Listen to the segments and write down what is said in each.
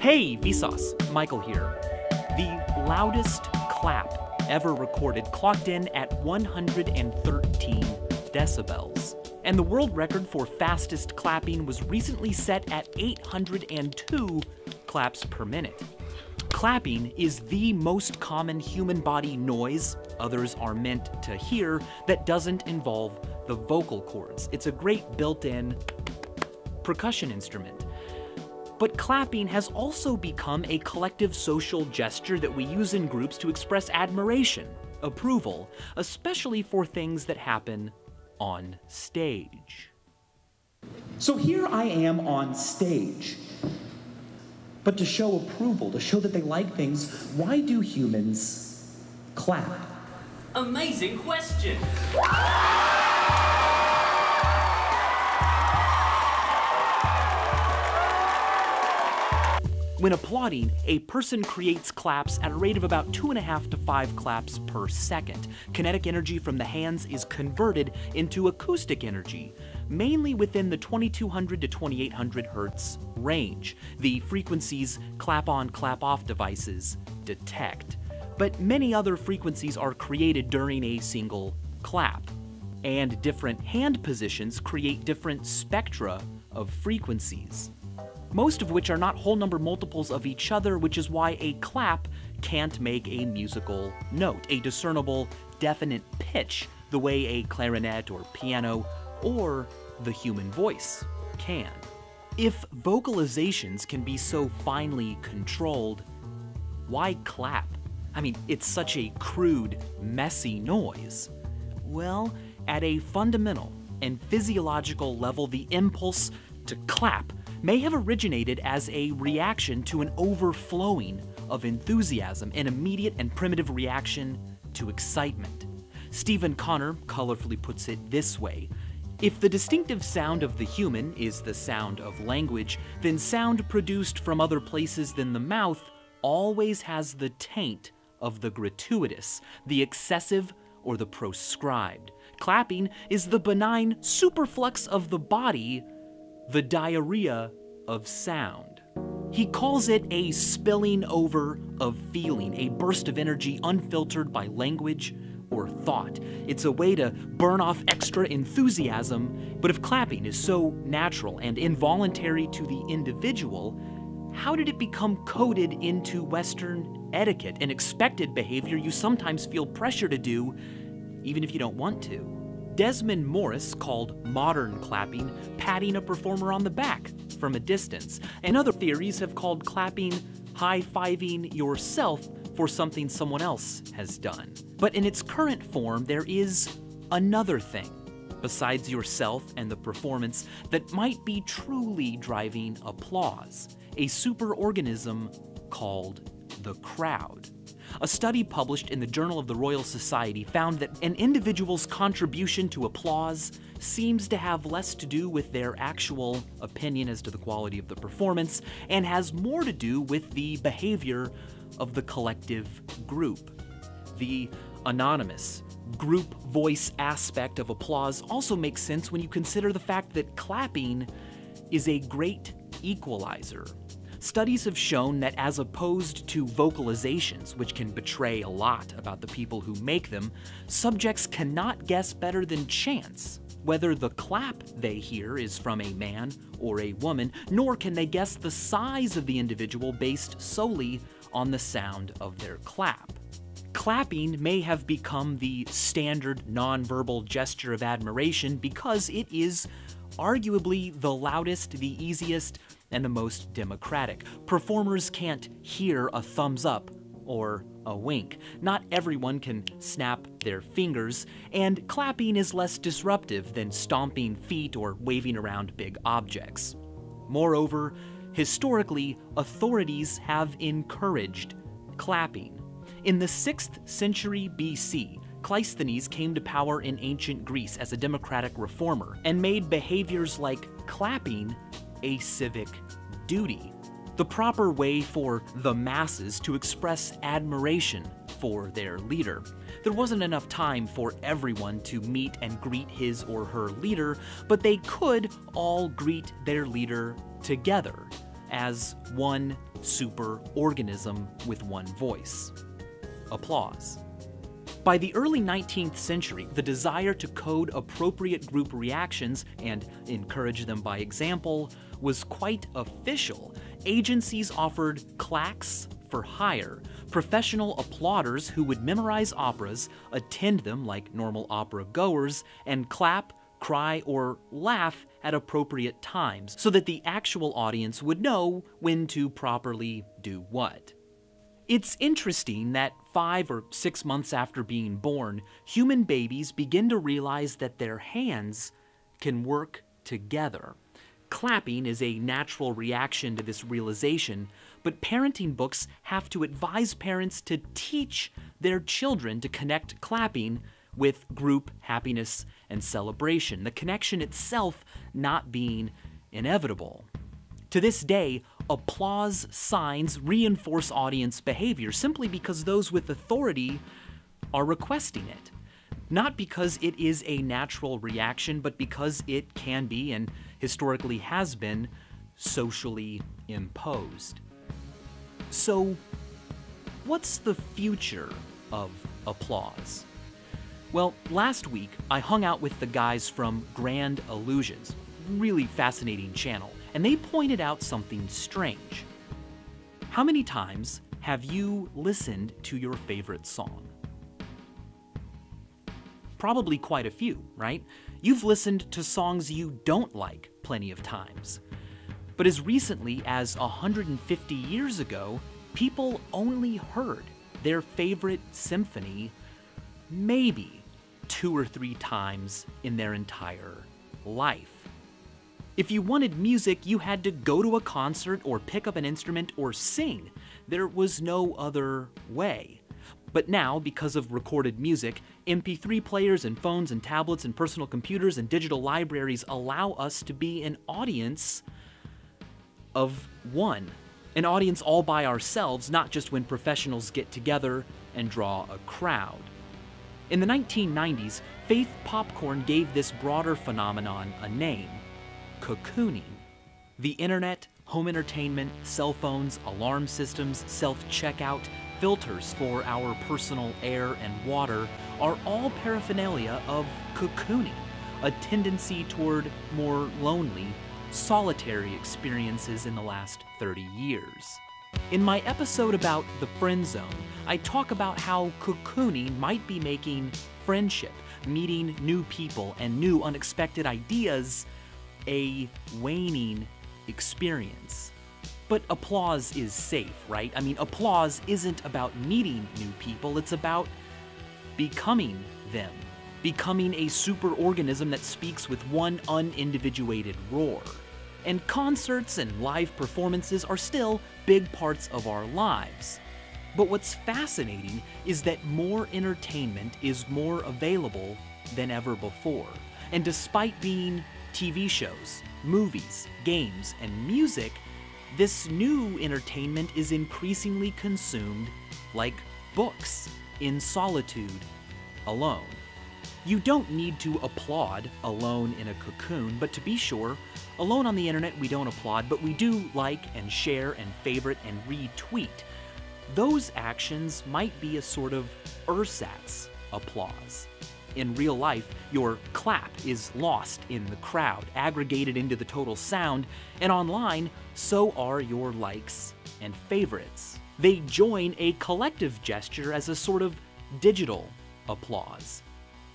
Hey, Vsauce, Michael here. The loudest clap ever recorded clocked in at 113 decibels. And the world record for fastest clapping was recently set at 802 claps per minute. Clapping is the most common human body noise others are meant to hear that doesn't involve the vocal cords. It's a great built in percussion instrument. But clapping has also become a collective social gesture that we use in groups to express admiration, approval, especially for things that happen on stage. So here I am on stage. But to show approval, to show that they like things, why do humans clap? Amazing question. When applauding, a person creates claps at a rate of about two and a half to five claps per second. Kinetic energy from the hands is converted into acoustic energy, mainly within the 2200 to 2800 hertz range, the frequencies clap on clap off devices detect. But many other frequencies are created during a single clap, and different hand positions create different spectra of frequencies most of which are not whole number multiples of each other, which is why a clap can't make a musical note, a discernible, definite pitch, the way a clarinet or piano or the human voice can. If vocalizations can be so finely controlled, why clap? I mean, it's such a crude, messy noise. Well, at a fundamental and physiological level, the impulse to clap may have originated as a reaction to an overflowing of enthusiasm, an immediate and primitive reaction to excitement. Steven Connor colorfully puts it this way If the distinctive sound of the human is the sound of language, then sound produced from other places than the mouth always has the taint of the gratuitous, the excessive, or the proscribed. Clapping is the benign superflux of the body the diarrhea of sound. He calls it a spilling over of feeling, a burst of energy unfiltered by language or thought. It's a way to burn off extra enthusiasm, but if clapping is so natural and involuntary to the individual, how did it become coded into Western etiquette, an expected behavior you sometimes feel pressure to do, even if you don't want to? Desmond Morris called modern clapping patting a performer on the back from a distance, and other theories have called clapping high fiving yourself for something someone else has done. But in its current form, there is another thing besides yourself and the performance that might be truly driving applause a superorganism called the crowd. A study published in the Journal of the Royal Society found that an individual's contribution to applause seems to have less to do with their actual opinion as to the quality of the performance and has more to do with the behavior of the collective group. The anonymous, group voice aspect of applause also makes sense when you consider the fact that clapping is a great equalizer. Studies have shown that as opposed to vocalizations, which can betray a lot about the people who make them, subjects cannot guess better than chance whether the clap they hear is from a man or a woman, nor can they guess the size of the individual based solely on the sound of their clap. Clapping may have become the standard nonverbal gesture of admiration because it is arguably the loudest, the easiest, and the most democratic. Performers can't hear a thumbs up or a wink. Not everyone can snap their fingers, and clapping is less disruptive than stomping feet or waving around big objects. Moreover, historically, authorities have encouraged clapping. In the 6th century BC, Cleisthenes came to power in ancient Greece as a democratic reformer and made behaviors like clapping a civic duty, the proper way for the masses to express admiration for their leader. There wasn't enough time for everyone to meet and greet his or her leader, but they could all greet their leader together. as one super organism with one voice. Applause. By the early 19th century, the desire to code appropriate group reactions and encourage them by example was quite official. Agencies offered claques for hire, professional applauders who would memorize operas, attend them like normal opera goers, and clap, cry, or laugh at appropriate times so that the actual audience would know when to properly do what. It's interesting that five or six months after being born, human babies begin to realize that their hands can work together. Clapping is a natural reaction to this realization, but parenting books have to advise parents to teach their children to connect clapping with group happiness and celebration, the connection itself not being inevitable. To this day, applause signs reinforce audience behavior simply because those with authority are requesting it. Not because it is a natural reaction, but because it can be and historically has been socially imposed. So, what's the future of applause? Well, last week I hung out with the guys from Grand Illusions, really fascinating channel and they pointed out something strange. How many times have you listened to your favorite song? Probably quite a few, right? You've listened to songs you don't like plenty of times. But as recently as 150 years ago, people only heard their favorite symphony maybe two or three times in their entire life. If you wanted music, you had to go to a concert or pick up an instrument or sing. There was no other way. But now, because of recorded music, MP3 players and phones and tablets and personal computers and digital libraries allow us to be an audience of one. An audience all by ourselves, not just when professionals get together and draw a crowd. In the 1990s, Faith Popcorn gave this broader phenomenon a name cocooning. The internet, home entertainment, cell phones, alarm systems, self checkout, filters for our personal air and water are all paraphernalia of cocooning, a tendency toward more lonely, solitary experiences in the last 30 years. In my episode about the friend zone, I talk about how cocooning might be making friendship, meeting new people, and new unexpected ideas a waning experience. But applause is safe, right? I mean, applause isn't about meeting new people, it's about becoming them, becoming a superorganism that speaks with one unindividuated roar. And concerts and live performances are still big parts of our lives. But what's fascinating is that more entertainment is more available than ever before. And despite being TV shows, movies, games, and music, this new entertainment is increasingly consumed like books, in solitude, alone. You don't need to applaud alone in a cocoon, but to be sure, alone on the internet we don't applaud, but we do like and share and favorite and retweet. Those actions might be a sort of ersatz applause. In real life, your clap is lost in the crowd, aggregated into the total sound, and online, so are your likes and favorites. They join a collective gesture as a sort of digital applause.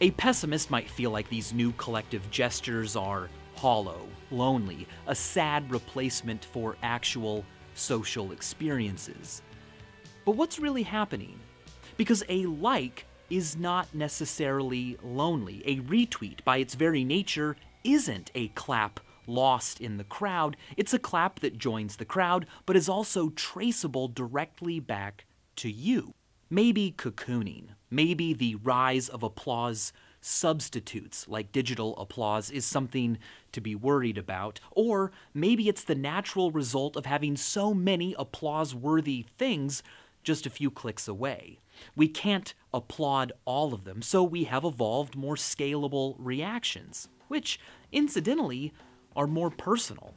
A pessimist might feel like these new collective gestures are hollow, lonely, a sad replacement for actual social experiences. But what's really happening? Because a like is not necessarily lonely. A retweet, by its very nature, isn't a clap lost in the crowd. It's a clap that joins the crowd, but is also traceable directly back to you. Maybe cocooning, maybe the rise of applause substitutes like digital applause is something to be worried about, or maybe it's the natural result of having so many applause worthy things just a few clicks away. We can't applaud all of them, so we have evolved more scalable reactions, which, incidentally, are more personal.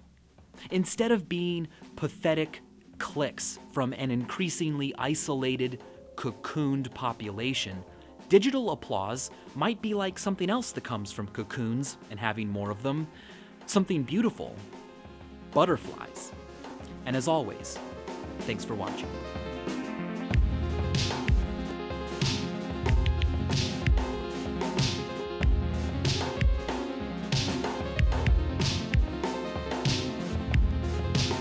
instead of being pathetic clicks from an increasingly isolated, cocooned population, digital applause might be like something else that comes from cocoons and having more of them, something beautiful butterflies. And as always, thanks for watching.